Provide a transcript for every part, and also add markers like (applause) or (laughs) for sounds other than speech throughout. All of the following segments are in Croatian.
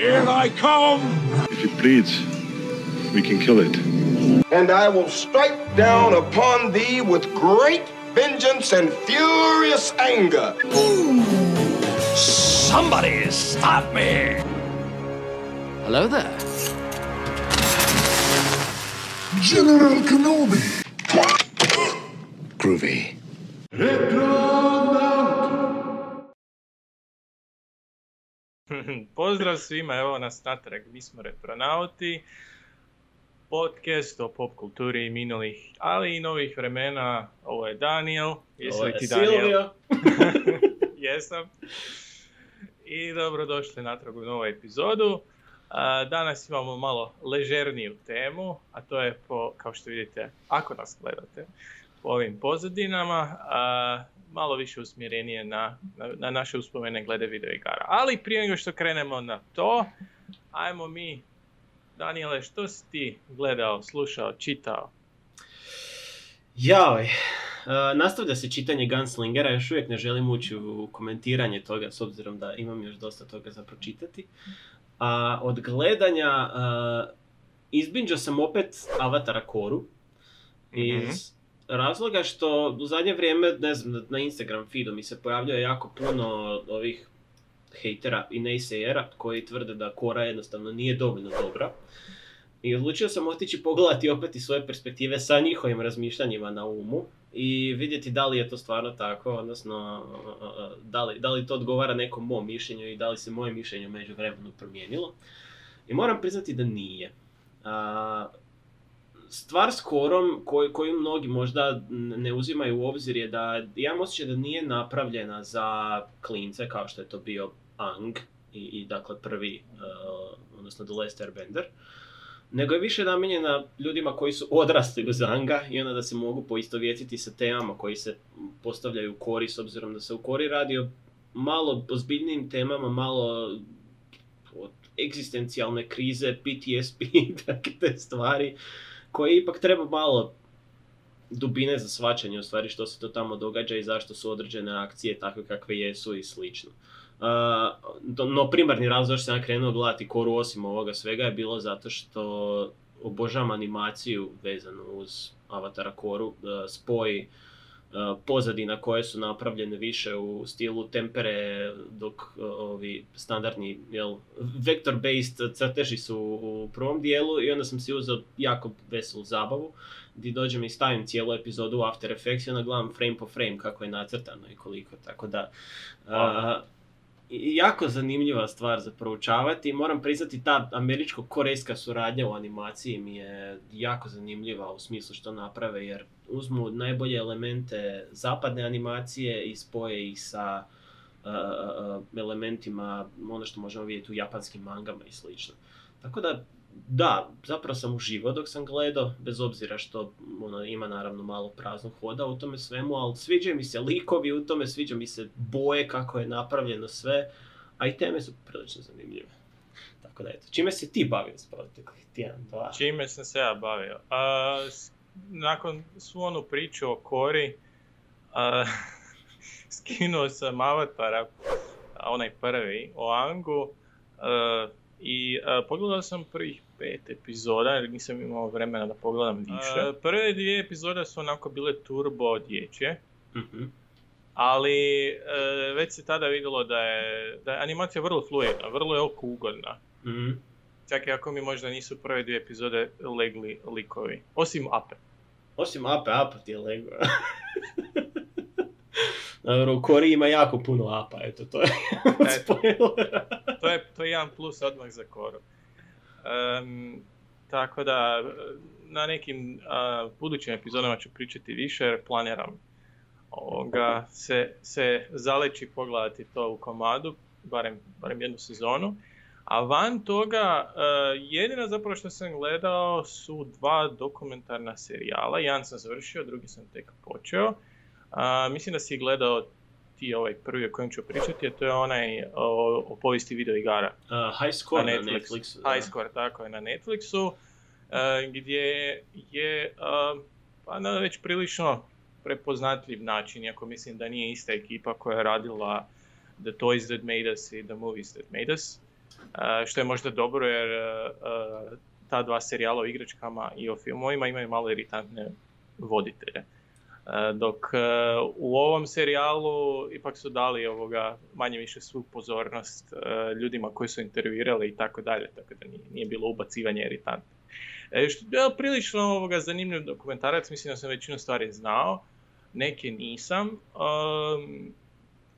Here I come! If it bleeds, we can kill it. And I will strike down upon thee with great vengeance and furious anger. Somebody stop me! Hello there. General Kenobi! Groovy. (laughs) Pozdrav svima, evo nas natrag, mi smo Retronauti, podcast o pop kulturi minulih, ali i novih vremena. Ovo je Daniel, jesi li ti Daniel? (laughs) Jesam. I dobrodošli natrag u novu epizodu. Danas imamo malo ležerniju temu, a to je po, kao što vidite, ako nas gledate, po ovim pozadinama, malo više usmjerenije na, na, na naše uspomene glede video igara. Ali prije nego što krenemo na to, ajmo mi, Daniele, što si ti gledao, slušao, čitao? Jaj, e, nastavlja se čitanje Gunslingera, još uvijek ne želim ući u komentiranje toga s obzirom da imam još dosta toga za pročitati. A od gledanja uh, izbinđao sam opet Avatara Koru iz razloga što u zadnje vrijeme, ne znam, na Instagram feedu mi se pojavljuje jako puno ovih hejtera i naysayera koji tvrde da Kora jednostavno nije dovoljno dobra. I odlučio sam otići pogledati opet iz svoje perspektive sa njihovim razmišljanjima na umu i vidjeti da li je to stvarno tako, odnosno da li, da li to odgovara nekom mom mišljenju i da li se moje mišljenje u međuvremenu promijenilo. I moram priznati da nije. Stvar s korom koju, koju mnogi možda ne uzimaju u obzir je da imam osjećaj da nije napravljena za klince kao što je to bio Ang i, i dakle prvi, uh, odnosno The Last Airbender nego je više namijenjena ljudima koji su odrasli uz Anga i onda da se mogu poistovjetiti sa temama koji se postavljaju u kori s obzirom da se u kori radi o malo ozbiljnijim temama, malo egzistencijalne krize, PTSP i (laughs) takve te stvari koje ipak treba malo dubine za svačanje u stvari što se to tamo događa i zašto su određene akcije takve kakve jesu i slično. Uh, no primarni razlog što sam krenuo gledati koru osim ovoga svega je bilo zato što obožavam animaciju vezanu uz Avatara koru, uh, spoj uh, pozadina koje su napravljene više u stilu tempere dok uh, ovi standardni jel, vector-based crteži su u prvom dijelu i onda sam si uzeo jako veselu zabavu gdje dođem i stavim cijelu epizodu u After Effects i onda gledam frame po frame kako je nacrtano i koliko, tako da uh, i jako zanimljiva stvar za proučavati. Moram priznati ta američko-korejska suradnja u animaciji mi je jako zanimljiva u smislu što naprave jer uzmu najbolje elemente zapadne animacije i spoje ih sa uh, uh, elementima ono što možemo vidjeti u japanskim mangama i slično. Tako da da, zapravo sam uživao dok sam gledao, bez obzira što ono, ima naravno malo praznog hoda u tome svemu, ali sviđaju mi se likovi u tome, sviđa mi se boje kako je napravljeno sve, a i teme su prilično zanimljive. Tako da eto, čime se ti bavio s proteklih tjedan, dva? Čime sam se ja bavio? A, s- nakon svu onu priču o Kori, a, (laughs) skinuo sam Avatara, onaj prvi, o Angu, i a, pogledao sam prvih pet epizoda, jer nisam imao vremena da pogledam više. A, prve dvije epizode su onako bile turbo dječje, Mhm. ali e, već se tada vidjelo da je, da je animacija vrlo fluidna, vrlo je oko ugodna. Mhm. Čak i ako mi možda nisu prve dvije epizode legli likovi. Osim Ape. Osim Ape, Apa ti je lego. (laughs) Dobro, u Kori ima jako puno apa, eto, to je (laughs) Eto. To je, to je jedan plus odmah za koru. Em, tako da, na nekim a, budućim epizodama ću pričati više jer planiram ovoga, se, se zaleći pogledati to u komadu, barem, barem jednu sezonu. A van toga, e, jedina zapravo što sam gledao su dva dokumentarna serijala. Jedan sam završio, drugi sam tek počeo. A, mislim da si gledao ti ovaj prvi o kojem ću pričati, a to je onaj o, o povijesti videoigara. Uh, high score na, Netflix. Netflixu. da. High Score, tako je, na Netflixu, e, gdje je e, pa na već prilično prepoznatljiv način, iako mislim da nije ista ekipa koja je radila The Toys That Made Us i The Movies That Made Us. E, što je možda dobro jer ta dva serijala o igračkama i o filmovima imaju malo iritantne voditelje. E, Dok e, u ovom serijalu ipak su dali ovoga manje više svu pozornost e, ljudima koji su intervjuirali i tako dalje, tako da nije, bilo ubacivanje iritantne. E, što je prilično ovoga zanimljiv dokumentarac, mislim da sam većinu stvari znao, neke nisam.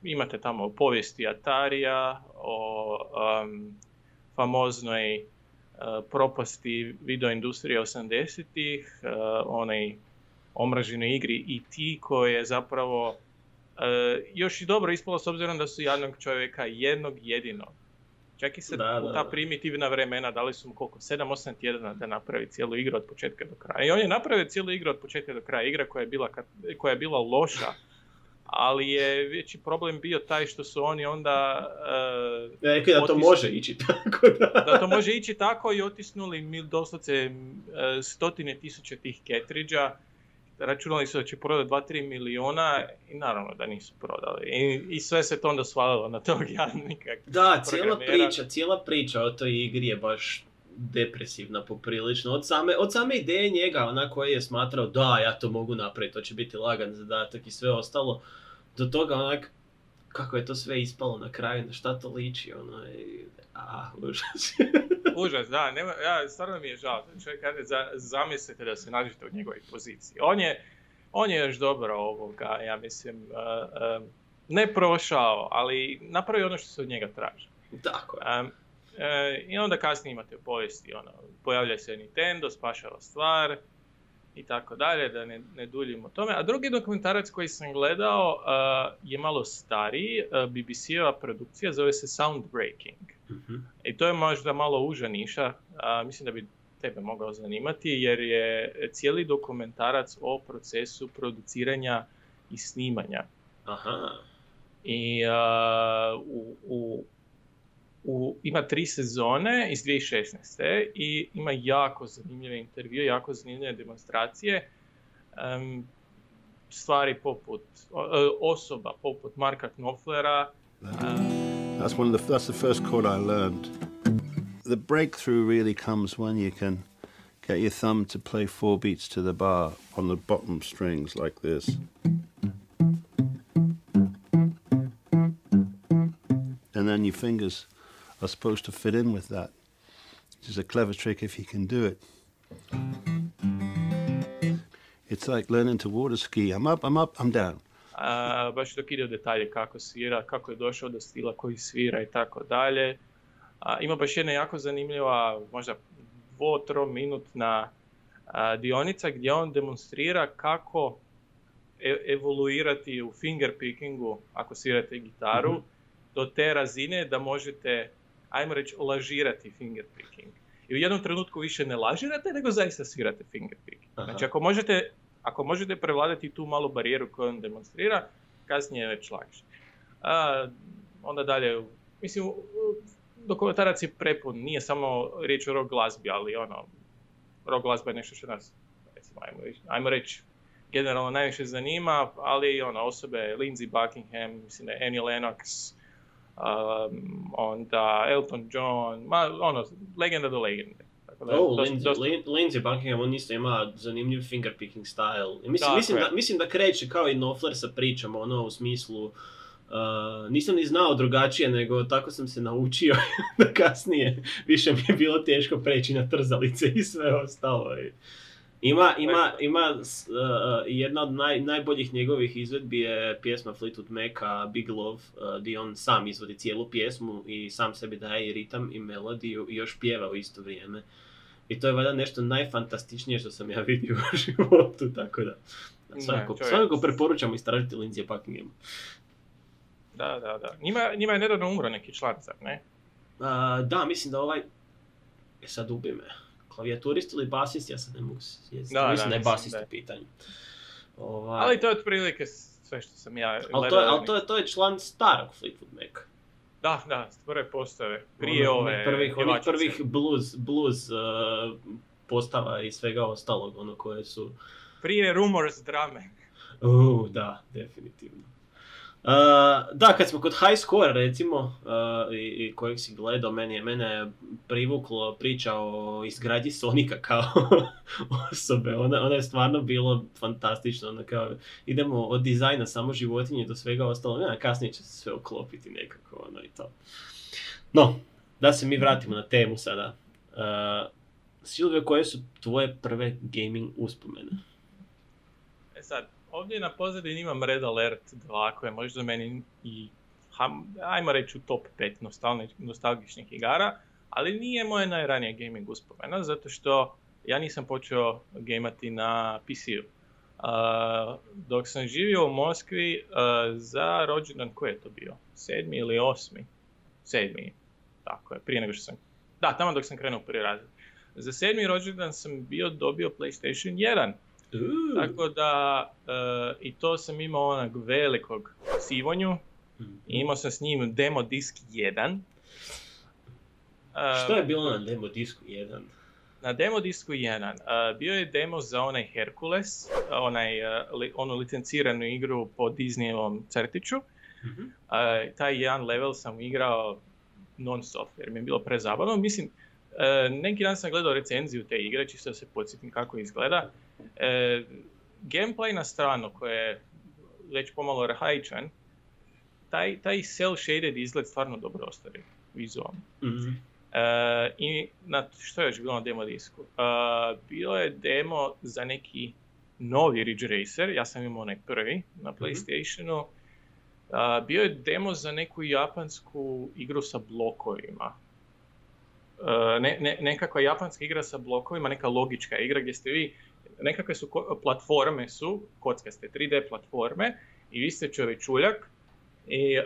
Imate tamo povijesti Atarija, o um, famoznoj uh, propasti videoindustrije 80-ih, uh, onaj omraženoj igri i ti koje je zapravo uh, još i dobro ispalo s obzirom da su jednog čovjeka jednog jedinog. Čak i sad Da, da, ta primitivna vremena dali su mu koliko, 7-8 tjedana da napravi cijelu igru od početka do kraja. I on je napravio cijelu igru od početka do kraja. Igra koja je bila, koja je bila loša, ali je veći problem bio taj što su oni onda uh, Ja da to može ići (laughs) tako da. da to može ići tako i otisnuli mil, doslovce e, stotine tisuća tih ketridža. Računali su da će prodati 2-3 miliona i naravno da nisu prodali. I, i sve se to onda svalilo na tog jadnika. Da, cijela priča, cijela priča o toj igri je baš depresivna poprilično. Od same, od same ideje njega, ona koji je smatrao da, ja to mogu napraviti, to će biti lagan zadatak i sve ostalo, do toga onak, kako je to sve ispalo na kraju, na šta to liči, ono, a, užas. (laughs) Užas, da, nema, ja, stvarno mi je žao. Čovjek kaže, za, zamislite da se nađete u njegovoj poziciji. On je, on je još dobro ovoga, ja mislim, uh, um, ne prošao, ali napravio ono što se od njega traži. Tako je. Um, e, I onda kasnije imate povijesti, ono, pojavlja se Nintendo, spašava stvar i tako dalje, da ne, ne duljimo o tome. A drugi dokumentarac koji sam gledao uh, je malo stariji, uh, BBC-ova produkcija, zove se Soundbreaking. Mhm. I to je možda malo uža niša, a, mislim da bi tebe mogao zanimati, jer je cijeli dokumentarac o procesu produciranja i snimanja. Aha. I a, u, u, u, ima tri sezone iz 2016. i ima jako zanimljive intervjue, jako zanimljive demonstracije. Em, stvari poput o- osoba poput Marka Knopflera, That's one of the that's the first chord I learned. The breakthrough really comes when you can get your thumb to play four beats to the bar on the bottom strings like this. And then your fingers are supposed to fit in with that. Which is a clever trick if you can do it. It's like learning to water ski. I'm up, I'm up, I'm down. A, baš dok ide u detalje kako svira, kako je došao do stila koji svira i tako dalje. A, Ima baš jedna jako zanimljiva, možda dvo, minutna a, dionica gdje on demonstrira kako e- evoluirati u fingerpickingu ako svirate gitaru do te razine da možete, ajmo reći, lažirati fingerpicking. I u jednom trenutku više ne lažirate, nego zaista svirate fingerpicking. Aha. Znači ako možete, ako možete prevladati tu malu barijeru koju on demonstrira, kasnije je već lakše. A, onda dalje, mislim, dokumentarac je prepun, nije samo riječ o rock glazbi, ali ono, rock glazba je nešto što nas, recimo, ajmo, ajmo reći, generalno najviše zanima, ali ono, osobe Lindsey Buckingham, mislim da Annie Lennox, um, onda Elton John, ma, ono, legenda do legende. Tako da, Oh, dosta- Lindsay, dosta- Lin- Lindsay Buckingham, on isto ima zanimljiv fingerpicking style. I Mislim, Tako mislim, da, mislim da kreće kao i Knopfler sa pričama, ono u smislu... Uh, nisam ni znao drugačije, nego tako sam se naučio (laughs) da kasnije više mi je bilo teško preći na trzalice i sve ostalo. I Ima, ima, ima uh, jedna od naj, najboljih njegovih izvedbi je pjesma Fleetwood Maca Big Love, uh, gdje on sam izvodi cijelu pjesmu i sam sebi daje i ritam i melodiju i još pjeva u isto vrijeme. I to je valjda nešto najfantastičnije što sam ja vidio (laughs) u životu, tako da svakako, svakako preporučamo istražiti Lindsay Buckingham. Da, da, da. Njima, njima je nedavno umro neki član, zar ne? A, da, mislim da ovaj, e sad ubi me, klavijaturist ili basist, ja sad ne mogu sjetiti, Da, mislim da, da je basist u pitanju. Ovaj, Ali to je otprilike sve što sam ja ali to, je, ali to, je, to je član starog Fleetwood Maca. Da, da, prve postave. Prije Ono, ove prvih, onih prvih blues, blues uh, postava i svega ostalog, ono koje su... Prije Rumors drame. Uh, da, definitivno. Da, kad smo kod high score recimo, uh, i, i kojeg si gledao, meni je, mene je privuklo priča o izgradnji Sonika kao (laughs) osobe. Ona, ona je stvarno bilo fantastično. Ona kao, idemo od dizajna samo životinje do svega ostalo. Ja, kasnije će se sve oklopiti nekako ono i to. No, da se mi vratimo na temu sada. Uh, Silvio, koje su tvoje prve gaming uspomene? E sad, ovdje na pozadini imam Red Alert 2 koje je možda meni i, ajmo reći u top 5 nostalni, nostalgičnih igara, ali nije moje najranije gaming uspomena, zato što ja nisam počeo gamati na PC-u. Uh, dok sam živio u Moskvi uh, za rođendan, koji je to bio? Sedmi ili osmi? Sedmi, tako je, prije nego što sam... Da, tamo dok sam krenuo prvi razred. Za sedmi rođendan sam bio dobio PlayStation 1 Tako da, e, i to sam imao onak velikog sivonju. Mhm. I imao sam s njim demo disk 1. E, Što je bilo na demo disku 1? Na demo disku 1 e, bio je demo za onaj Hercules, onaj, li- onu licenciranu igru po Disneyevom crtiću. Mhm. Taj jedan level sam igrao non stop jer mi je bilo prezabavno. Mislim, neki dan sam gledao recenziju te igre, čisto da se podsjetim kako izgleda. E, gameplay na stranu koji je već pomalo arhaičan, taj, taj cel shaded izgled stvarno dobro ostvari vizualno. Mhm. E, I na, što je još bilo na demo disku? E, bilo je demo za neki novi Ridge Racer, ja sam imao onaj prvi na Playstationu. E, bio je demo za neku japansku igru sa blokovima. E, ne, ne, nekakva japanska igra sa blokovima, neka logička igra gdje ste vi, nekakve su platforme su, kockaste 3D platforme i vi ste čovječuljak i e,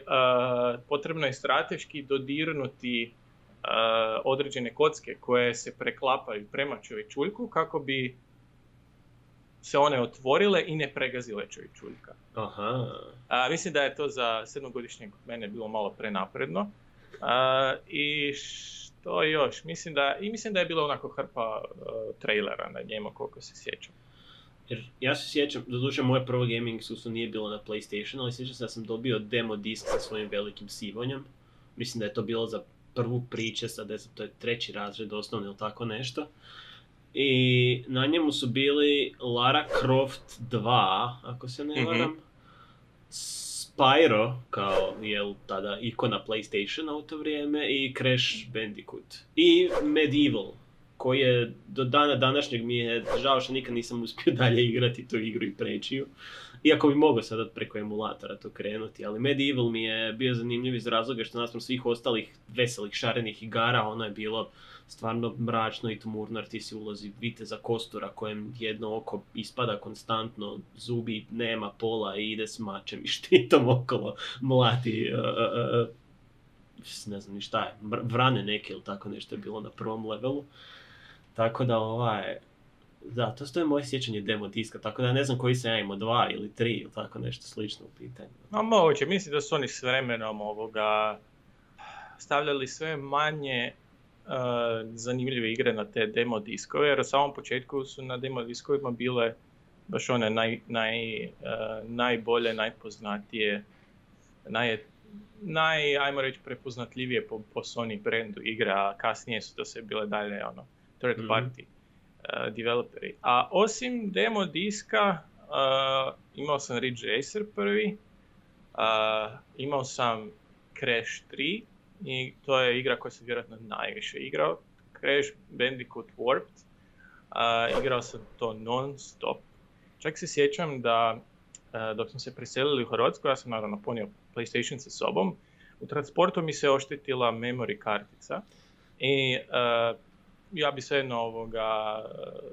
potrebno je strateški dodirnuti uh, određene kocke koje se preklapaju prema čovječuljku kako bi se one otvorile i ne pregazile čovječuljka. Aha. A, mislim da je to za sedmogodišnjeg mene bilo malo prenapredno. A, I što još? Mislim da, I mislim da je bilo onako hrpa uh, trailera na njemu koliko se sjećam. Jer ja se sjećam, doduše moje prvo gaming iskustvo nije bilo na PlayStation, ali sjećam se da sam dobio demo disk sa svojim velikim sivonjem. Mislim da je to bilo za prvu priče, sad znam, to je treći razred osnovni ili tako nešto. I na njemu su bili Lara Croft 2, ako se ne Mhm. varam. Spyro, kao jel tada ikona PlayStationa u to vrijeme, i Crash Bandicoot. I Medieval, koji je do dana današnjeg mi je žao što nikad nisam uspio (laughs) dalje igrati tu igru i preći ju. Iako bi mogao sada preko emulatora to krenuti, ali Medieval mi je bio zanimljiv iz razloga što naspram svih ostalih veselih šarenih igara, ono je bilo stvarno mračno i tumurno, jer ti si ulazi viteza kostura kojem jedno oko ispada konstantno, zubi nema pola i ide s mačem i (laughs) štitom okolo, mlati, uh, uh, ne znam ni šta je, vrane neke ili tako nešto je bilo na prvom levelu. Tako da ovaj, da, to stoje moje sjećanje demo diska, tako da ne znam koji sam ja imao, dva ili tri ili tako nešto slično u pitanju. No moguće, mislim da su oni s vremenom ovoga stavljali sve manje zanimljive igre na te demo diskove, jer u samom početku su na demo diskovima bile baš one naj, naj, uh, najbolje, najpoznatije, naj, naj, ajmo reći, prepoznatljivije po, po Sony brandu igre, a kasnije su to sve bile dalje ono, third Mhm. party uh, developeri. A osim demo diska, uh, imao sam Ridge Racer prvi, uh, imao sam Crash 3 i to je igra koju sam vjerojatno najviše igrao. Crash Bandicoot Warped. Uh, igrao sam to non stop. Čak se sjećam da uh, dok smo se preselili u Hrvatsku, ja sam naravno ponio PlayStation sa sobom, u transportu mi se oštetila memory kartica i uh, ja bi svejedno ovoga uh,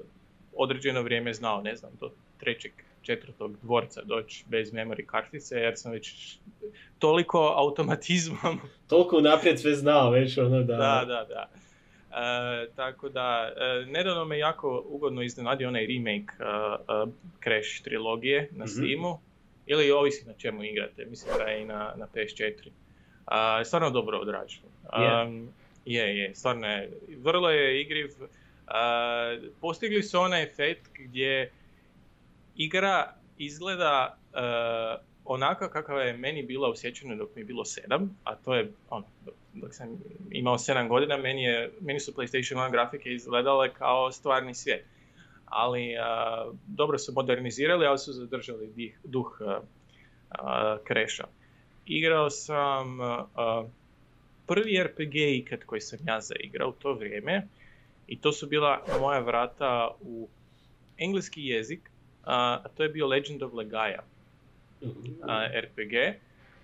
određeno vrijeme znao, ne znam, do trećeg, četvrtog dvorca doći bez memory kartice jer sam već toliko automatizmom (laughs) Toliko unaprijed sve znao već ono da... da, da, da. E, tako da, e, nedavno me jako ugodno iznenadio onaj remake e, e, Crash trilogije na Mhm. Steamu. Ili ovisi na čemu igrate, mislim da je i na, na PS4. A, stvarno dobro odrađeno. Um, je, je, stvarno je. Vrlo je igriv. A, postigli su onaj efekt gdje igra izgleda e, onako kakva je meni bila u dok mi je bilo sedam, a to je ono, dok, sam imao sedam godina, meni, je, meni su PlayStation 1 grafike izgledale kao stvarni svijet. Ali a, dobro su modernizirali, ali su zadržali dih, duh a, kreša. Igrao sam a, prvi RPG ikad koji sam ja zaigrao u to vrijeme i to su bila moja vrata u engleski jezik, a to je bio Legend of Legaia a, RPG,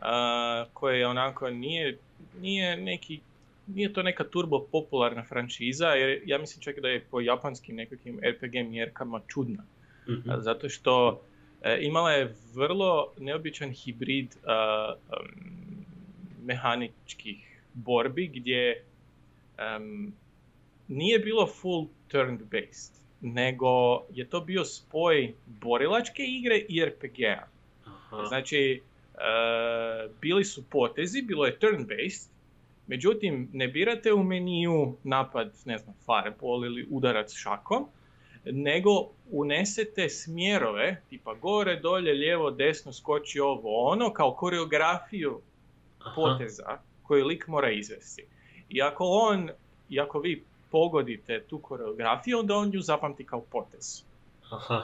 a, koje onako nije, nije neki nije to neka turbo popularna franšiza, jer ja mislim čak da je po japanskim nekakvim RPG mjerkama čudna. Mhm. A, Zato što e, imala je vrlo neobičan hibrid a, em, mehaničkih borbi gdje em, nije bilo full turned based, nego je to bio spoj borilačke igre i RPG-a. Aha. Znači, e, bili su potezi, bilo je turn-based, međutim, ne birate u meniju napad, ne znam, fireball ili udarac šakom, nego unesete smjerove, tipa gore, dolje, lijevo, desno, skoči ovo, ono, kao koreografiju Aha. poteza koju lik mora izvesti. I ako on, i ako vi pogodite tu koreografiju, onda on ju zapamti kao potez. Aha.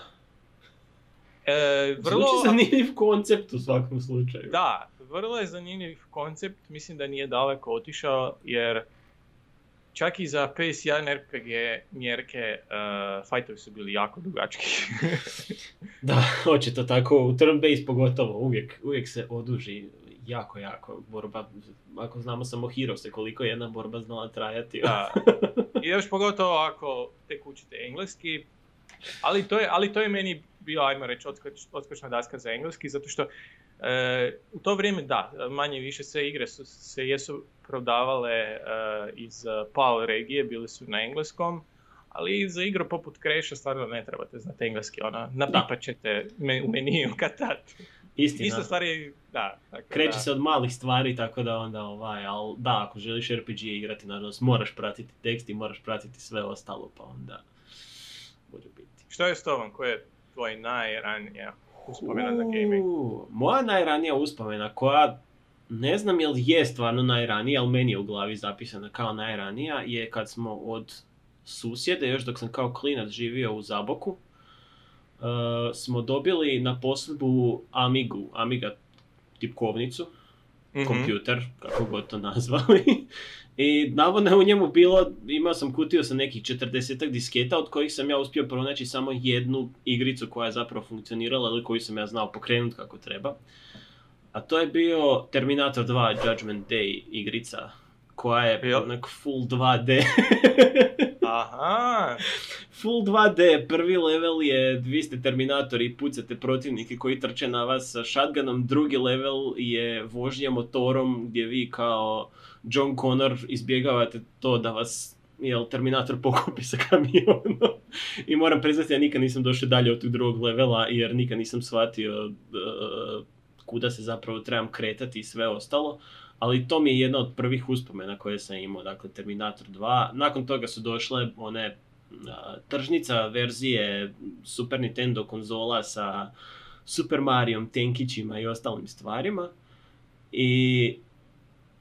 E, vrlo... Zvuči zanimljiv koncept u svakom slučaju. Da, vrlo je zanimljiv koncept, mislim da nije daleko otišao, jer čak i za PS1 RPG mjerke uh, fajtovi su bili jako dugački. (laughs) Da, očito tako, u turn base pogotovo, uvijek, uvijek se oduži jako, jako borba. Ako znamo samo Heroes, koliko je jedna borba znala trajati. da. (laughs) Još pogotovo ako tek učite engleski, ali to je, ali to je meni bio, ajmo reći, odskoč, daska za engleski, zato što e, u to vrijeme da, manje više sve igre su se jesu prodavale e, iz PAL regije, bili su na engleskom, ali za igru poput Crasha stvarno ne trebate znati engleski, ono, napipat ćete me, u meniju kad Istina. Isto stvari, da. Tako Kreće da. se od malih stvari, tako da onda ovaj, ali da, ako želiš RPG igrati, nažalost, moraš pratiti tekst i moraš pratiti sve ostalo, pa onda može biti. Što je s tobom? Koja je tvoj najranija uspomena na gaming? Moja najranija uspomena koja ne znam jel je stvarno najranija, ali meni je u glavi zapisana kao najranija, je kad smo od susjede, još dok sam kao klinac živio u Zaboku, smo dobili na posudbu Amigu, Amiga tipkovnicu, Mhm. kompjuter, kako god to nazvali. (laughs) I navodno je u njemu bilo, imao sam kutiju sa nekih 40 disketa, od kojih sam ja uspio pronaći samo jednu igricu koja je zapravo funkcionirala ili koju sam ja znao pokrenuti kako treba. A to je bio Terminator 2 Judgment Day igrica, koja je Jel? onak full 2D. (laughs) Aha, Full 2D, prvi level je, vi ste Terminatori i pucate protivnike koji trče na vas sa shotgunom, drugi level je vožnja motorom gdje vi kao John Connor izbjegavate to da vas jel, Terminator pokupi sa kamionom. I moram priznati, ja nikad nisam došao dalje od tog drugog levela jer nikad nisam shvatio uh, kuda se zapravo trebam kretati i sve ostalo. Ali to mi je jedna od prvih uspomena koje sam imao, dakle Terminator 2. Nakon toga su došle one tržnica verzije Super Nintendo konzola sa Super Marijom, tenkićima i ostalim stvarima. I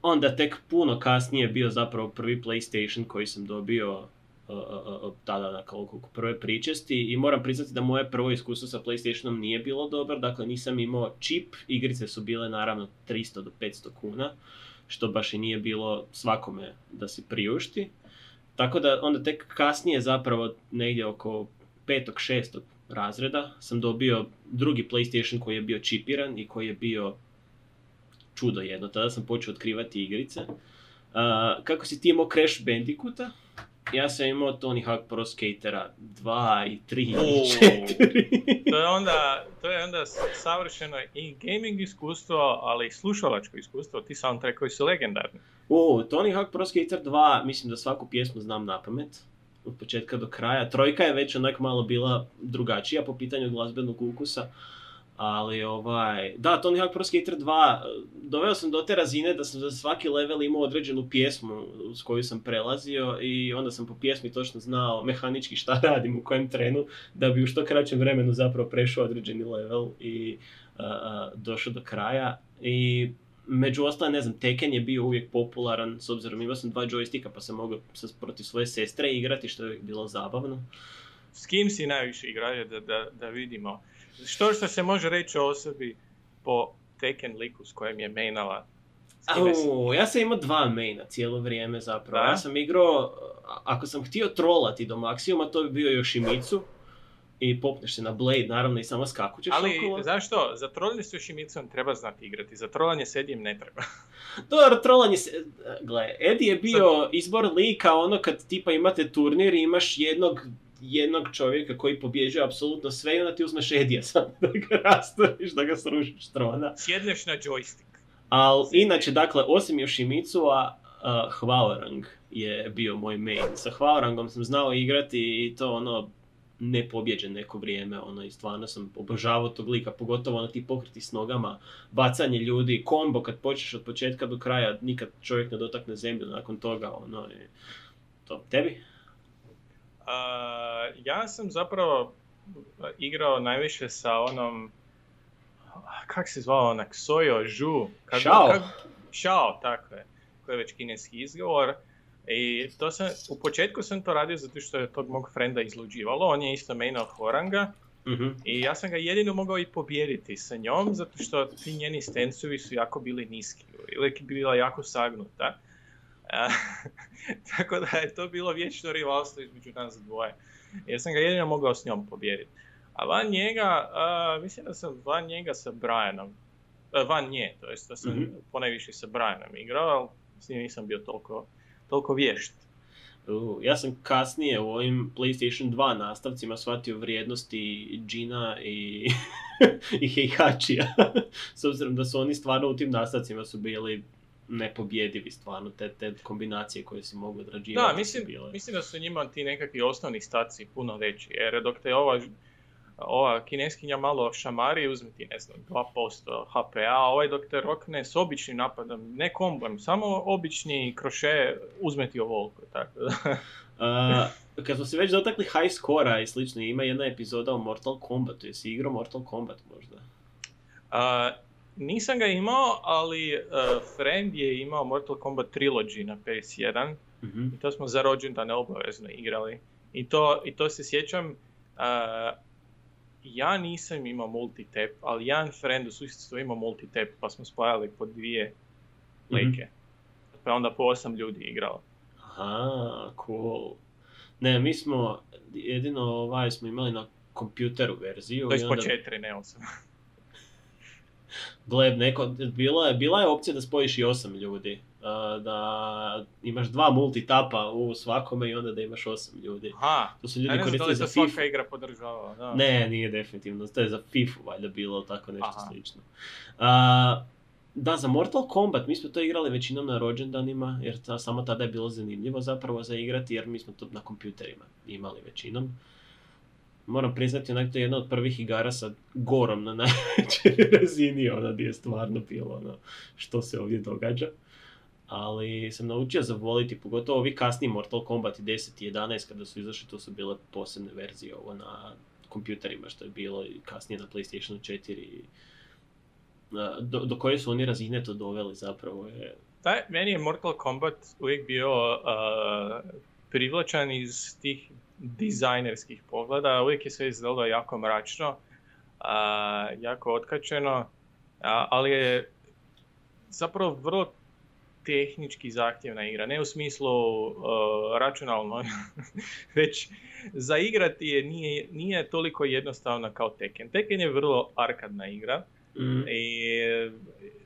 onda tek puno kasnije bio zapravo prvi PlayStation koji sam dobio uh, uh, uh, tada dakle, oko prve pričesti i moram priznati da moje prvo iskustvo sa PlayStationom nije bilo dobro, dakle nisam imao čip, igrice su bile naravno 300 do 500 kuna, što baš i nije bilo svakome da si priušti. Tako da onda tek kasnije zapravo negdje oko petog, šestog razreda sam dobio drugi PlayStation koji je bio čipiran i koji je bio čudo jedno. Tada sam počeo otkrivati igrice. Uh, kako si ti imao Crash Bandicoota? Ja sam imao Tony Hawk Pro Skatera 2 i 3 O. i 4. to je onda, to je onda savršeno i gaming iskustvo, ali i slušalačko iskustvo, ti soundtrackovi su legendarni. O, Tony Hawk Pro Skater 2, mislim da svaku pjesmu znam na pamet. Od početka do kraja. Trojka je već onak malo bila drugačija po pitanju glazbenog ukusa. Ali ovaj, da, Tony Hawk Pro Skater 2, doveo sam do te razine da sam za svaki level imao određenu pjesmu s koju sam prelazio i onda sam po pjesmi točno znao mehanički šta (laughs) radim u kojem trenu da bi u što kraćem vremenu zapravo prešao određeni level i a, došao do kraja i među ostalim, ne znam, Tekken je bio uvijek popularan, s obzirom imao sam dva joysticka pa sam mogao protiv svoje sestre igrati, što je bilo zabavno. S kim si najviše igrao da, da, da vidimo? Što što se može reći o osobi po Tekken liku s kojim je mainala? Au, ja sam imao dva maina cijelo vrijeme zapravo. Da? Ja sam igrao, ako sam htio trolati do maksimuma, to bi bio Yoshimitsu. I popneš se na Blade, naravno, i samo skakućeš Ali, okolo. zašto? Za trolanje s Yoshimicom treba znati igrati, za trolanje s Edijem ne treba. (laughs) Dobro, trolanje se... Gle, Eddie je bio izbor lika ono kad tipa imate turnir i imaš jednog jednog čovjeka koji pobjeđuje apsolutno sve i onda ti uzmeš Edija sam (laughs) da ga rastoriš, da ga srušiš trona. Sjedneš na joystick. Ali inače, dakle, osim Yoshimitsu-a, uh, Hvaorang je bio moj main. Sa Hvaorangom sam znao igrati i to ono nepobjeđen neko vrijeme, ono i stvarno sam obožavao tog lika, pogotovo ono ti pokriti s nogama, bacanje ljudi, kombo kad počneš od početka do kraja, nikad čovjek ne dotakne zemlju nakon toga, ono i to. Tebi? A, ja sam zapravo igrao najviše sa onom, kak se zvao onak, Sojo, Žu. Kako- Shao. kako- Shao, tako je. Koji je već kineski izgovor. I to sam, u početku sam to radio zato što je tog mog frenda izluđivalo, on je isto mainao Horanga. Mhm. I ja sam ga jedino mogao i pobijediti sa njom, zato što ti njeni stencovi su jako bili niski. Je bila jako sagnuta. (laughs) Tako da je to bilo vječno rivalstvo između nas dvoje. Jer sam ga jedino mogao s njom pobijediti. A van njega, a, mislim da sam van njega sa Brianom. a, van nje, to jest da sam Mhm. ponajviše sa Brianom igrao, ali s njim nisam bio toliko, toliko vješt. U, ja sam kasnije u ovim PlayStation 2 nastavcima shvatio vrijednosti Gina i, (laughs) i Heihachiya. (laughs) S obzirom da su oni stvarno u tim nastavcima su bili nepobjedivi stvarno, te, te kombinacije koje si mogu odrađivati. Da, mislim, bile. mislim da su njima ti nekakvi osnovni staci puno veći, jer dok te ova, ova kineskinja malo šamari, uzme ti, ne znam, 2% HP, a ovaj dok te rokne s običnim napadom, ne kombom, samo obični kroše, uzme ti ovoliko, tako da. (laughs) A, kad smo se već dotakli high score i slično, ima jedna epizoda o Mortal Kombatu. Jesi igrao Mortal Kombat možda? A, nisam ga imao, ali uh, friend je imao Mortal Kombat Trilogy na PS1, Mhm. I to smo za rođendane obavezno igrali. I to, i to se sjećam, a, ja nisam imao multitap, ali jedan friend u susjedstvu imao multitap, pa smo spajali po dvije leke. Pa je onda po osam ljudi igralo. Aha, cool. Ne, mi smo, jedino ovaj smo imali na kompjuteru verziju. To je po četiri, ne osam. Gle, neko, bila, je, bila je opcija da spojiš i osam ljudi. Da imaš dva multitapa u svakome i onda da imaš osam ljudi. Aha, To su ja ljudi ne znam da li za FIFA. igra podržava. Da. Ne, nije definitivno. To je za FIFA valjda bilo tako nešto Aha. slično. A, da, za Mortal Kombat mi smo to igrali većinom na rođendanima, jer ta, samo tada je bilo zanimljivo zapravo za igrati, jer mi smo to na kompjuterima imali većinom. Moram priznati, onak to je jedna od prvih igara sa gorom na (laughs) najvećoj razini, ona gdje je stvarno bilo ono, što se ovdje događa. Ali sam naučio zavoliti, pogotovo ovi kasni Mortal Kombat 10 i 11 kada su izašli, to su bile posebne verzije ovo na kompjuterima što je bilo i kasnije na PlayStation 4 i a, do, do koje su oni razine to doveli zapravo je Taj, meni je Mortal Kombat uvijek bio uh, privlačan iz tih dizajnerskih pogleda. Uvijek je sve izgledalo jako mračno, uh, jako otkačeno, a- ali je zapravo vrlo tehnički zahtjevna igra. Ne u smislu uh, računalno, (laughs) već za igrati je nije, nije toliko jednostavna kao Tekken. Tekken je vrlo arkadna igra. mm, I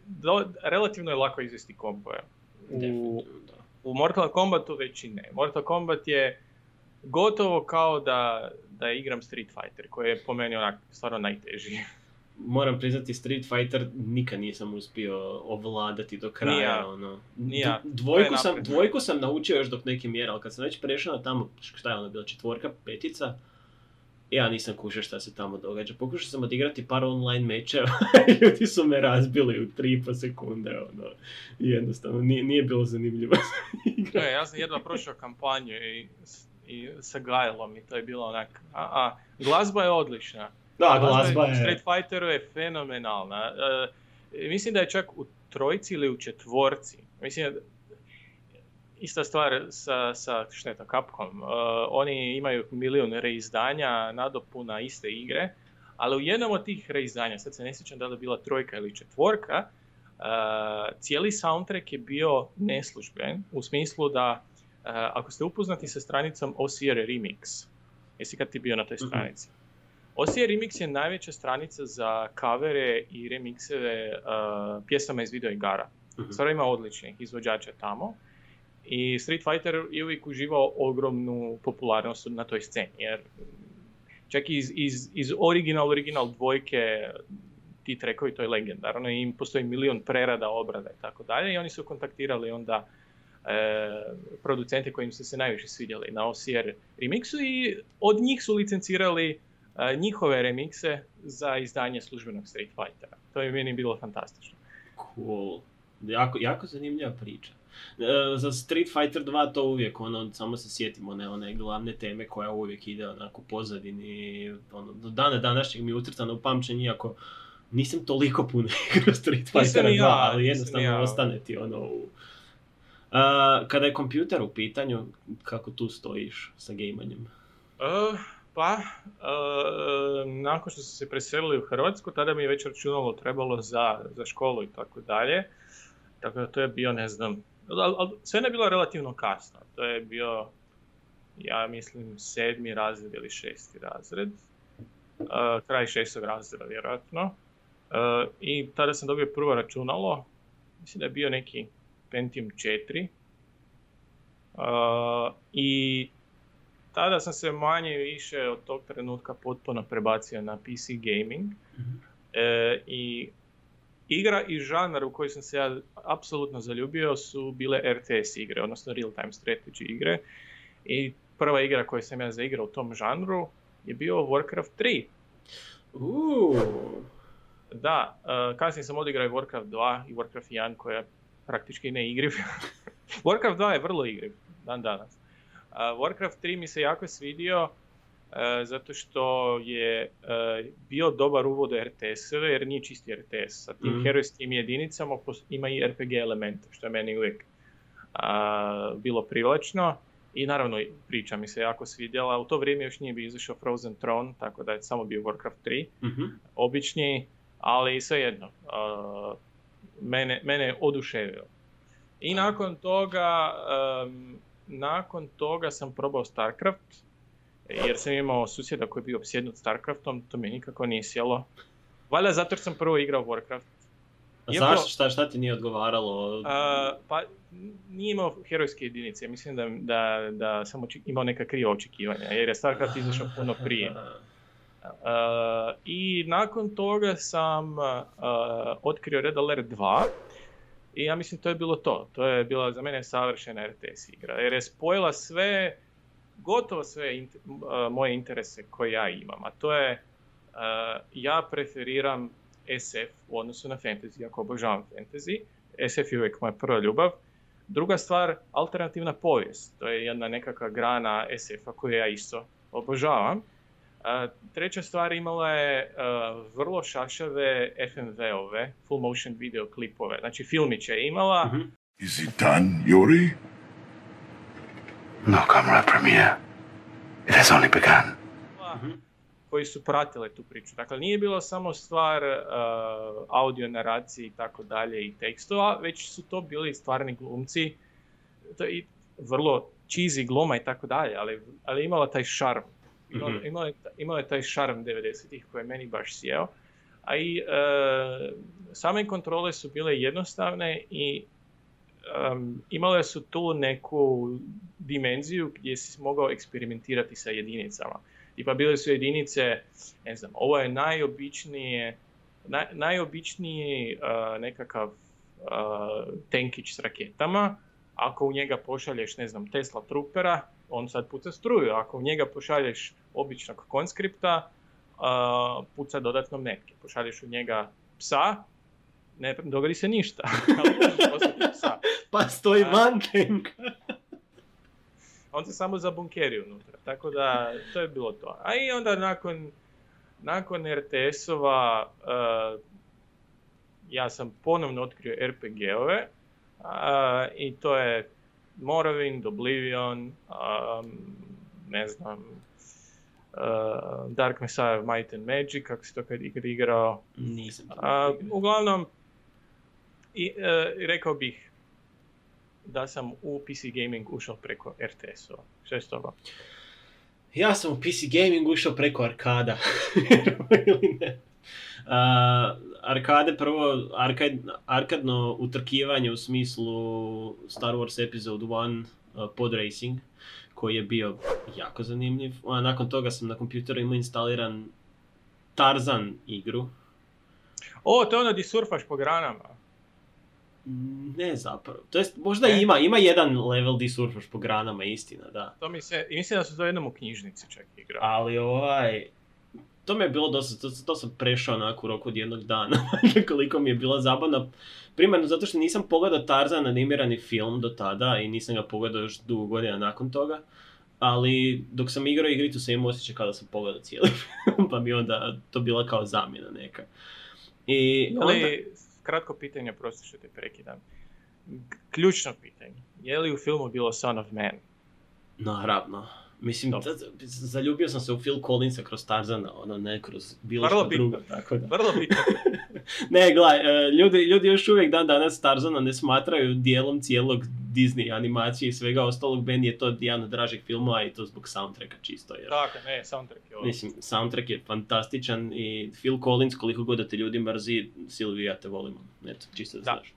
do, relativno je lako izvesti kompove. U, u Mortal Kombatu već i ne. Mortal Kombat je gotovo kao da, da igram Street Fighter, koji je po meni onak stvarno najteži. (laughs) Moram priznati Street Fighter nikad nisam uspio ovladati do kraja. Ni ja. Ono. Ni ja. D- Dvojku, sam, dvojku sam naučio još dok neke mjere, ali kad sam već prešao na tamo, šta je ono bila četvorka, petica, ja nisam kušao šta se tamo događa. Pokušao sam odigrati par online mečeva, (laughs) ljudi su me razbili u 3,5 sekunde, ono, jednostavno, nije, nije bilo zanimljivo. (laughs) Ne, ja sam jedva prošao kampanju i, i sa Gailom i to je bilo onak, a, a glazba je odlična. Da, glazba je... Street Fighteru je fenomenalna. E, mislim da je čak u trojici ili u četvorci. Mislim da ista stvar sa, sa to, Capcom. E, oni imaju milijun reizdanja, nadopuna iste igre, ali u jednom od tih reizdanja, sad se ne sjećam da li je bila trojka ili četvorka, e, cijeli soundtrack je bio neslužben, u smislu da ako ste upoznati sa stranicom OCR Remix, jesi kad ti bio na toj Mhm. stranici? OCR Remix je najveća stranica za kavere i remikseve uh, pjesama iz videoigara. Mhm. Stvarno ima odličnih izvođača tamo. I Street Fighter je uvijek uživao ogromnu popularnost na toj sceni. Jer čak i iz, iz, iz original, original dvojke ti trekovi, to je legendarno i im postoji milion prerada, obrada i tako dalje. I oni su kontaktirali onda producente koji im su se najviše svidjeli na OCR remixu i od njih su licencirali e, njihove remikse za izdanje službenog Street Fightera. To je meni bilo fantastično. Cool. Jako, jako zanimljiva priča. E, za Street Fighter 2 to uvijek, ono, samo se sjetimo one, one glavne teme koja uvijek ide onako pozadini, ono, do dana današnjeg mi je utrcano u pamćenje, iako nisam toliko puno (laughs) igrao Street Fighter ni 2, ja, ali jednostavno ja. ostane ti ono u... A, kada je kompjuter u pitanju, kako tu stojiš sa gejmanjem? E, pa, e, nakon što su se preselili u Hrvatsku, tada mi je već računalo trebalo za, za školu i tako dalje. Tako da to je bio, ne znam, al, al, sve ne bilo relativno kasno. To je bio, ja mislim, sedmi razred ili šesti razred. E, kraj šestog razreda, vjerojatno. I tada sam dobio prvo računalo, mislim da je bio neki Pentium 4. E, I tada sam se manje više od tog trenutka potpuno prebacio na PC gaming. E, I igra i žanr u koji sam se ja apsolutno zaljubio su bile RTS igre, odnosno real time strategy igre. I prva igra koju sam ja zaigrao u tom žanru je bio Warcraft 3. Uuu, Da, e, kasnije sam odigrao i Warcraft 2 i Warcraft 1 koja je praktički ne igriv. (laughs) Warcraft 2 je vrlo igriv, dan danas. Warcraft 3 mi se jako svidio e, zato što je e, bio dobar uvod u RTS-eve jer nije čisti RTS. Sa tim Mhm. herojskim jedinicama ima i RPG elemente što je meni uvijek bilo privlačno. I naravno priča mi se jako svidjela. U to vrijeme još nije bio izašao Frozen Throne, tako da je samo bio Warcraft 3 mhm. obični, ali svejedno, uh, mene, mene je oduševio. I nakon toga, um, nakon toga sam probao StarCraft, jer sam imao susjeda koji je bio opsjednut StarCraftom, to mi nikako nije sjelo. Valjda zato jer sam prvo igrao Warcraft. Iako- zašto, šta, šta ti nije odgovaralo? Uh, pa nije imao herojske jedinice, mislim da, da, da sam oči- imao neka kriva očekivanja, jer je StarCraft izašao puno prije. (laughs) Uh, I nakon toga sam uh, otkrio Red Alert 2 i ja mislim to je bilo to. To je bila za mene savršena RTS igra. Jer je spojila sve, gotovo sve uh, moje interese koje ja imam. A to je, ja preferiram SF u odnosu na fantasy, ako obožavam fantasy. SF je uvijek moja prva ljubav. Druga stvar, alternativna povijest. To je jedna nekakva grana SF-a koju ja isto obožavam. A, treća stvar imala je vrlo šašave FMV-ove, full motion video klipove. Znači filmiće je imala, Mhm. Is it done, Yuri? No, Comrade Premier. It has only begun. koji su pratile tu priču. Dakle, nije bilo samo stvar uh, audio naracije i tako dalje i tekstova, već su to bili stvarni glumci, to je i vrlo cheesy gluma i tako dalje, ali, ali imala taj šarm. Mhm. imala, je, imala je taj šarm 90-ih koji je meni baš sjeo. A i uh, same kontrole su bile jednostavne i um, imale su tu neku dimenziju gdje si mogao eksperimentirati sa jedinicama. Tipa bile su jedinice, ne znam, ovo je najobičnije, naj, najobičniji uh, nekakav uh, tenkić s raketama. Ako u njega pošalješ, ne znam, Tesla trupera, on sad puca struju. Ako u njega pošalješ običnog konskripta, uh, puca dodatno metke. Pošalješ u njega psa, ne dogodi se ništa. (laughs) Psa. Pa stoji van (laughs) on se samo zabunkeri unutra. Tako da, to je bilo to. A i onda nakon, nakon RTS-ova uh, ja sam ponovno otkrio RPG-ove uh, i to je Morrowind, Oblivion, um, ne znam, uh, Dark Messiah of Might and Magic, kako si to kad ikad igrao. Nisam. igrao. uglavnom, i, e, rekao bih da sam u PC gaming ušao preko RTS-ova. Što je s toga? Ja sam u PC gaming ušao preko arkada. (laughs) Ili ne. Arkade prvo, arkad, arkadno utrkivanje u smislu Star Wars Episode 1 uh, pod racing, koji je bio jako zanimljiv. A nakon toga sam na kompjuteru imao instaliran Tarzan igru. O, to je ono di surfaš po granama. Ne zapravo. To jest, možda Ne? ima, ima jedan level di surfaš po granama, istina, da. To mi se, mislim da su to jednom u knjižnici čak igrao. Ali ovaj, to mi je bilo dosta, to, to sam prešao onako u roku od jednog dana, (laughs) koliko mi je bila zabavna. Primarno zato što nisam pogledao Tarzan animirani film do tada i nisam ga pogledao još dugo godina nakon toga. Ali dok sam igrao igricu sam imao osjećaj kao da sam pogledao cijeli (laughs) film, pa mi onda to bila kao zamjena neka. I onda, Ali, kratko pitanje, prosti što te prekidam. Ključno pitanje. Je li u filmu bilo Son of Man? naravno, mislim, da- zaljubio sam se u Phil Collinsa kroz Tarzana, ono ne kroz bilo što drugo, tako da. Vrlo bitno. (laughs) Ne, gledaj, e, ljudi, ljudi još uvijek dan danas Tarzana ne smatraju dijelom cijelog Disney animacije i svega ostalog. Meni je to jedan od dražih filmova i to zbog soundtracka čisto. Jer, Tako, ne, soundtrack je ovo. mislim, soundtrack je fantastičan i Phil Collins, koliko god da te ljudi mrzi, Silviju ja te volimo. Eto, čisto da, Da. znaš.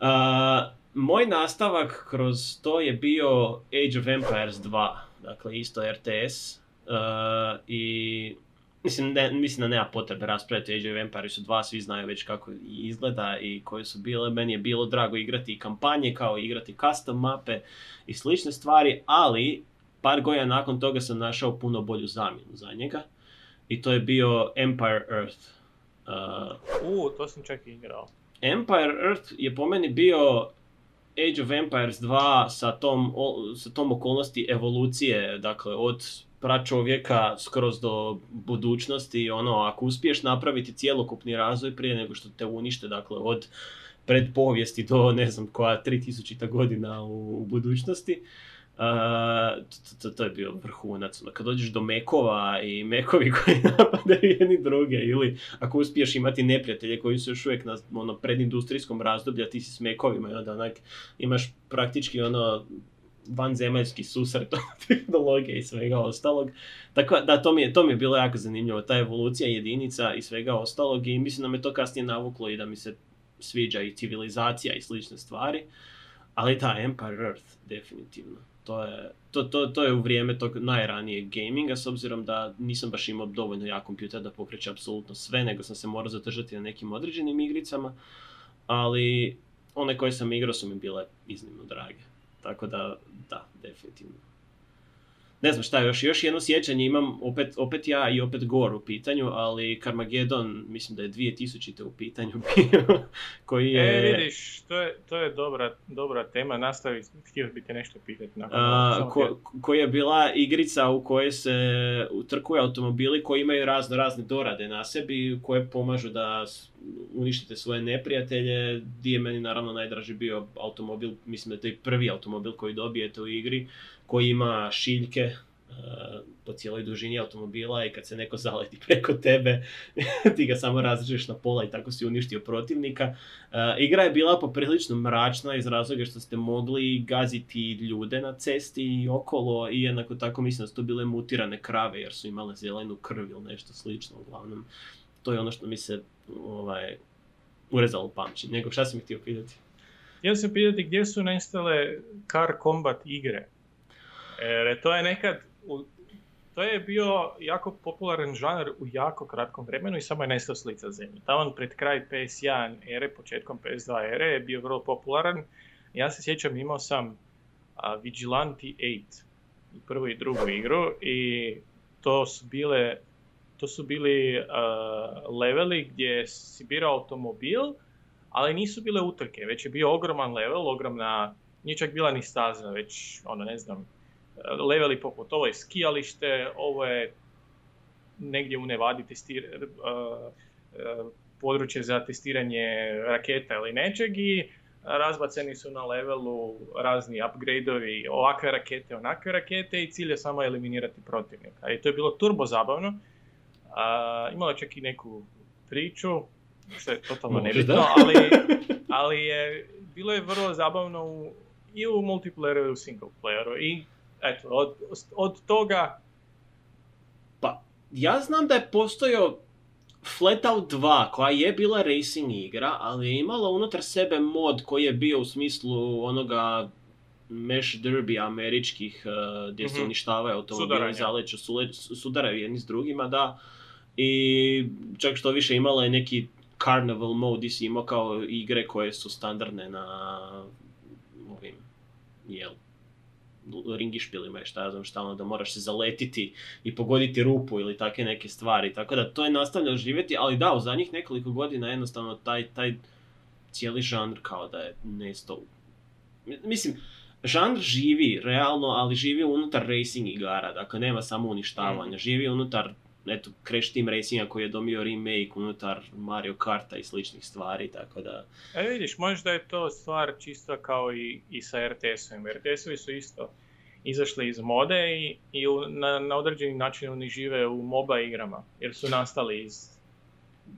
A, moj nastavak kroz to je bio Age of Empires 2, dakle isto RTS. a, I Mislim, ne, mislim da nema potrebe raspravljati Age of Empires 2, svi znaju već kako izgleda i koje su bile. Meni je bilo drago igrati i kampanje, kao i igrati custom mape i slične stvari, ali par godina nakon toga sam našao puno bolju zamjenu za njega. I to je bio Empire Earth. Uh, U, to sam čak i igrao. Empire Earth je po meni bio Age of Empires 2 sa tom, sa tom okolnosti evolucije, dakle od pračovjeka skroz do budućnosti, ono, ako uspiješ napraviti cjelokupni razvoj prije nego što te unište, dakle od predpovijesti do ne znam koja 3000 godina u, u budućnosti, to, to, to je bio vrhunac. Kad dođeš do mekova i mekovi (laughs) koji napadaju jedni druge ili ako uspiješ imati neprijatelje koji su još uvijek na ono, predindustrijskom razdoblju, a ti si s mekovima i onda onak, imaš praktički ono vanzemaljski susret (laughs) tehnologije i svega ostalog. Tako da, to mi, je, to mi je bilo jako zanimljivo, ta evolucija jedinica i svega ostalog i mislim da me to kasnije navuklo i da mi se sviđa i civilizacija i slične stvari. Ali da, Empire Earth, definitivno. To je, to, to, to je u vrijeme tog najranijeg gaminga, s obzirom da nisam baš imao dovoljno jak kompjuter da pokreće apsolutno sve, nego sam se morao zadržati na nekim određenim igricama, ali one koje sam igrao su mi bile iznimno drage. Tako da, da, definitivno. Ne znam šta još, još jedno sjećanje imam, opet, opet ja i opet Gore u pitanju, ali Carmageddon, mislim da je 2000. u pitanju (laughs) bio, koji je... E, vidiš, to je, to je dobra, dobra tema, nastavi, htio bi te nešto pitati. Nakon A, ko, koja je bila igrica u kojoj se utrkuju automobili koji imaju razno razne dorade na sebi koje pomažu da uništite svoje neprijatelje. Di je meni naravno najdraži bio automobil, mislim da je to i prvi automobil koji dobijete u igri, koji ima šiljke e, po cijeloj dužini automobila i kad se neko zaleti (laughs) preko tebe, (laughs) ti ga samo razrežeš na pola i tako si uništio protivnika. E, igra je bila poprilično mračna iz razloga što ste mogli gaziti ljude na cesti i okolo i jednako tako mislim da su to bile mutirane krave jer su imale zelenu krv ili nešto slično uglavnom. To je ono što mi se ovaj, urezalo pamćenje. Nego šta sam mi htio pitati? Htio sam pitati gdje su nestale car combat igre. Jer to je nekad, u, to je bio jako popularan žanr u jako kratkom vremenu i samo je nestao s lica zemlje. Tamo pred kraj PS1 ere, početkom PS2 ere je bio vrlo popularan. Ja se sjećam, imao sam a, Vigilante 8, i prvu i drugu igru i to su bile to su bili a, leveli gdje si birao automobil, ali nisu bile utrke, već je bio ogroman level, ogromna, nije čak bila ni staza, već ono ne znam, leveli poput ovo je skijalište, ovo je negdje u Nevadi testir, uh, uh, područje za testiranje raketa ili nečeg i razbaceni su na levelu razni upgradeovi, ovakve rakete, onakve rakete i cilj je samo eliminirati protivnika. I to je bilo turbo zabavno. A, imalo je čak i neku priču, što je totalno nebitno, ali, ali je, bilo je vrlo zabavno u, i u multiplayeru i u single playeru. I eto, od, od toga Pa, ja znam da je postojao Flatout 2, koja je bila racing igra, ali je imala unutar sebe mod koji je bio u smislu onoga mesh derby američkih, uh, gdje se Mhm. uništavaju automobili, zaleću, sudaraju jedni s drugima, da. I čak što više imala je neki carnival mode, si imao kao igre koje su standardne na ovim, jel, ringišpilima i šta ja znam šta ono, da moraš se zaletiti i pogoditi rupu ili takve neke stvari. Tako da to je nastavljalo živjeti, ali da, u zadnjih nekoliko godina jednostavno taj, taj cijeli žanr kao da je nestao. Mislim, žanr živi realno, ali živi unutar racing igara, dakle nema samo uništavanja, živi unutar eto, Crash Team Racinga koji je domio remake unutar Mario Karta i sličnih stvari, tako da... E vidiš, možda je to stvar čisto kao i, i sa RTS-ovima. RTS-ovi su isto izašli iz mode i, i na, na određeni način oni žive u MOBA igrama, jer su nastali iz...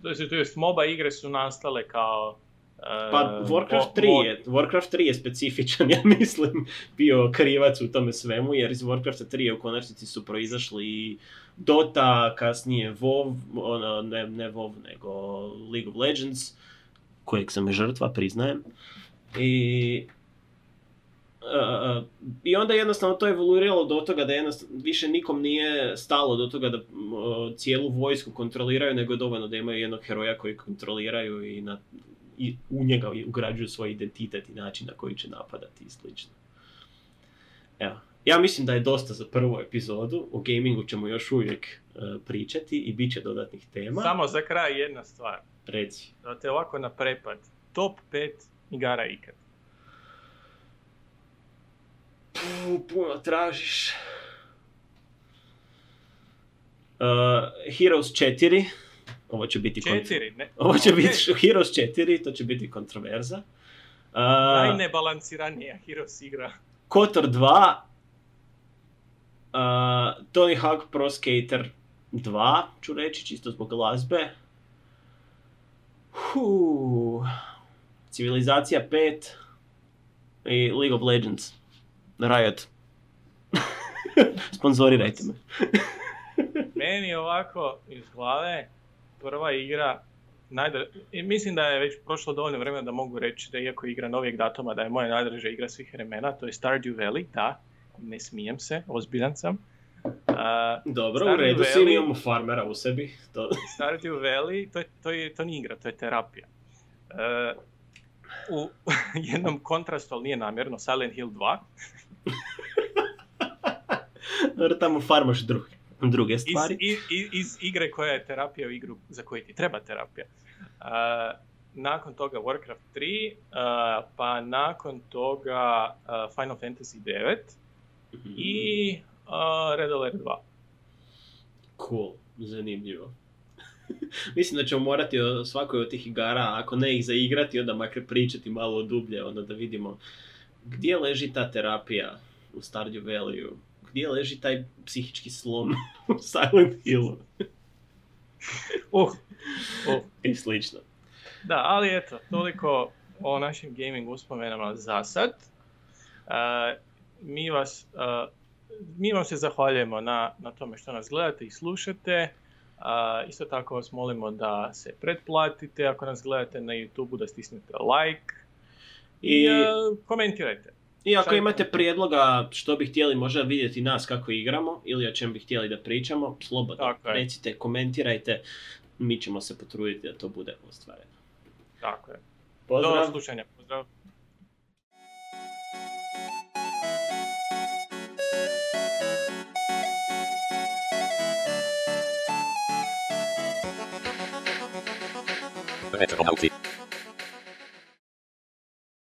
To jest, to jest MOBA igre su nastale kao... e, Pa Warcraft mo- 3 mod- je, Warcraft 3 je specifičan, (laughs) ja mislim, bio krivac u tome svemu, jer iz Warcrafta 3 u konačnici su proizašli i Dota, kasnije WoW, ono, ne, ne WoW, nego League of Legends, kojeg sam žrtva, priznajem. I, uh, I onda jednostavno to je evoluiralo do toga da jednostavno više nikom nije stalo do toga da uh, cijelu vojsku kontroliraju, nego je dovoljno da imaju jednog heroja koji kontroliraju i, na, i u njega ugrađuju svoj identitet i način na koji će napadati i slično. Evo, ja mislim da je dosta za prvu epizodu, o gamingu ćemo još uvijek uh, pričati i bit će dodatnih tema. Samo za kraj jedna stvar. Reci. Da te ovako na prepad. Top 5 igara ikad. Puh, puno tražiš. Uh, Heroes 4. Ovo će biti Četiri, ne? (laughs) Ovo će biti (laughs) Heroes 4, to će biti kontroverza. Uh, Najnebalansiranija Heroes igra. Kotor 2. Uh, Tony Hawk Pro Skater 2, ću reći, čisto zbog glazbe. Civilizacija 5 i League of Legends. Riot. (laughs) Sponzorirajte me. Meni ovako iz glave prva igra najdra... mislim da je već prošlo dovoljno vremena da mogu reći da iako je igra novijeg datuma da je moja najdraža igra svih vremena, to je Stardew Valley, da, ne smijem se, ozbiljan sam. A, Dobro, u Stardew redu si, Valley- imamo farmera u sebi. To... Stardew Valley, to, je, to, je, to nije igra, to je terapija. E, u (laughs) jednom kontrastu, ali nije namjerno, Silent Hill 2, (laughs) Dobro, tamo farmaš druge, druge stvari. iz, iz, iz igre koja je terapija u igru za koju ti treba terapija. A, nakon toga Warcraft 3, a, pa nakon toga a, Final Fantasy 9 i a, Red Alert 2. Cool, zanimljivo. (laughs) Mislim da ćemo morati o svakoj od tih igara, ako ne ih zaigrati, onda makar pričati malo dublje, onda da vidimo gdje leži ta terapija u Stardew Valleyu, gdje leži taj psihički slom (laughs) u Silent Hillu Uh, uh. i slično. Da, ali eto, toliko o našim gaming uspomenama za sad. E, mi, vas, e, mi vam se zahvaljujemo na, na tome što nas gledate i slušate. E, isto tako vas molimo da se pretplatite ako nas gledate na YouTube, da stisnete like i, I- komentirajte. I ako imate prijedloga što bi htjeli možda vidjeti nas kako igramo ili o čem bi htjeli da pričamo, slobodno Tako je. recite, komentirajte, mi ćemo se potruditi da to bude ostvareno. Tako je. Do Pozdrav! slušanja. Pozdrav. Retronauty.